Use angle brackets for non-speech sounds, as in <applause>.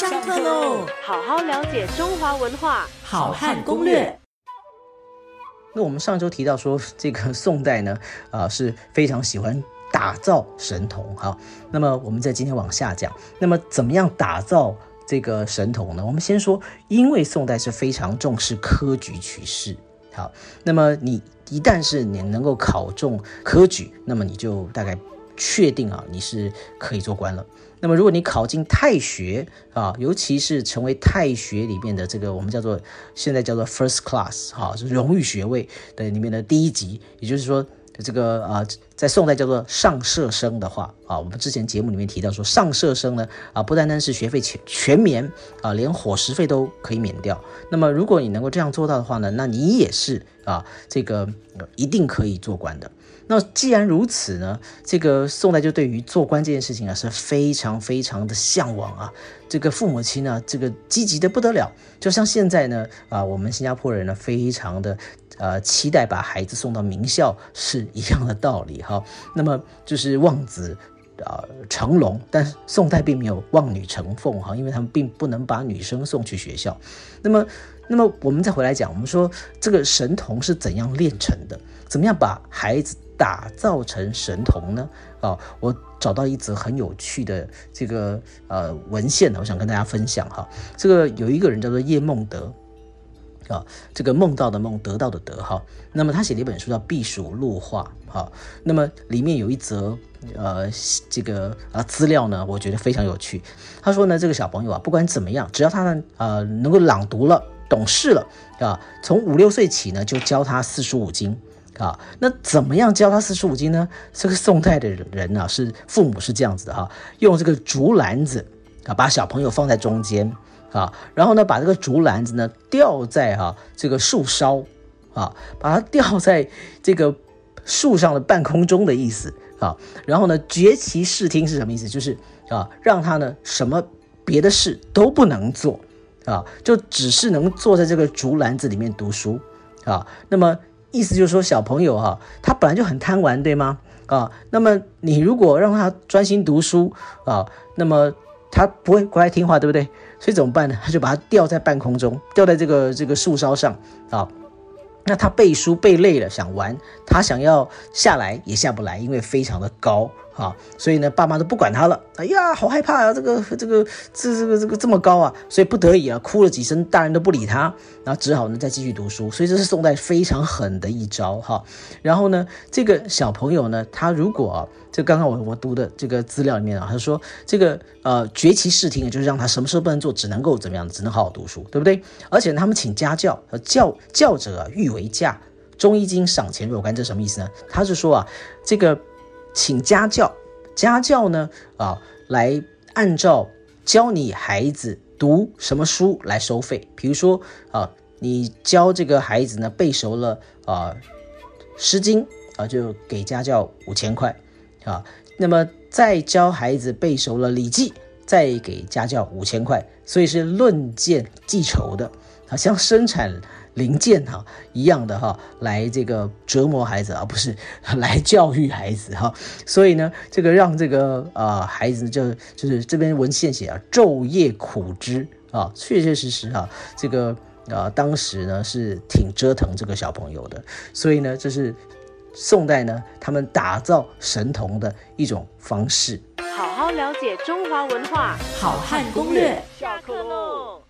上课喽！好好了解中华文化，好汉攻略。那我们上周提到说，这个宋代呢，啊是非常喜欢打造神童。哈，那么我们在今天往下讲，那么怎么样打造这个神童呢？我们先说，因为宋代是非常重视科举取士。好，那么你一旦是你能够考中科举，那么你就大概确定啊，你是可以做官了。那么如果你考进太学啊，尤其是成为太学里面的这个我们叫做现在叫做 first class 哈，是荣誉学位的里面的第一级，也就是说这个啊，在宋代叫做上舍生的话啊，我们之前节目里面提到说上舍生呢啊，不单单是学费全全免啊，连伙食费都可以免掉。那么如果你能够这样做到的话呢，那你也是啊，这个一定可以做官的。那既然如此呢，这个宋代就对于做官这件事情啊是非常非常的向往啊。这个父母亲呢，这个积极的不得了。就像现在呢，啊，我们新加坡人呢，非常的呃期待把孩子送到名校是一样的道理哈。<laughs> 那么就是望子啊成龙，但是宋代并没有望女成凤哈，因为他们并不能把女生送去学校。那么，那么我们再回来讲，我们说这个神童是怎样炼成的？怎么样把孩子？打造成神童呢？啊，我找到一则很有趣的这个呃文献呢，我想跟大家分享哈。这个有一个人叫做叶梦得啊，这个梦到的梦，得到的得哈。那么他写了一本书叫《避暑录话》哈。那么里面有一则呃这个啊资料呢，我觉得非常有趣。他说呢，这个小朋友啊，不管怎么样，只要他呢呃能够朗读了、懂事了啊，从五六岁起呢，就教他四书五经。啊，那怎么样教他四书五经呢？这个宋代的人呢，是父母是这样子的哈，用这个竹篮子啊，把小朋友放在中间啊，然后呢，把这个竹篮子呢吊在哈这个树梢啊，把它吊在这个树上的半空中的意思啊，然后呢，绝其视听是什么意思？就是啊，让他呢什么别的事都不能做啊，就只是能坐在这个竹篮子里面读书啊，那么。意思就是说，小朋友哈，他本来就很贪玩，对吗？啊，那么你如果让他专心读书啊，那么他不会乖听话，对不对？所以怎么办呢？他就把它吊在半空中，吊在这个这个树梢上啊。那他背书背累了，想玩，他想要下来也下不来，因为非常的高。啊，所以呢，爸妈都不管他了。哎呀，好害怕啊！这个、这个、这、这个、这个这么高啊！所以不得已啊，哭了几声，大人都不理他，然后只好呢再继续读书。所以这是宋代非常狠的一招哈。然后呢，这个小朋友呢，他如果啊，就刚刚我我读的这个资料里面啊，他说这个呃绝其视听，就是让他什么事都不能做，只能够怎么样，只能好好读书，对不对？而且他们请家教，教教者欲为驾，中医经赏钱若干，这什么意思呢？他是说啊，这个。请家教，家教呢啊，来按照教你孩子读什么书来收费。比如说啊，你教这个孩子呢背熟了啊《诗经》啊，就给家教五千块啊。那么再教孩子背熟了《礼记》，再给家教五千块。所以是论件计酬的，好像生产。零件哈一样的哈，来这个折磨孩子而不是 <laughs> 来教育孩子哈。所以呢，这个让这个啊孩子就就是这边文献写啊，昼夜苦之啊，确确实实哈，这个啊当时呢是挺折腾这个小朋友的。所以呢，这是宋代呢他们打造神童的一种方式。好好了解中华文化，好汉攻略，下课喽。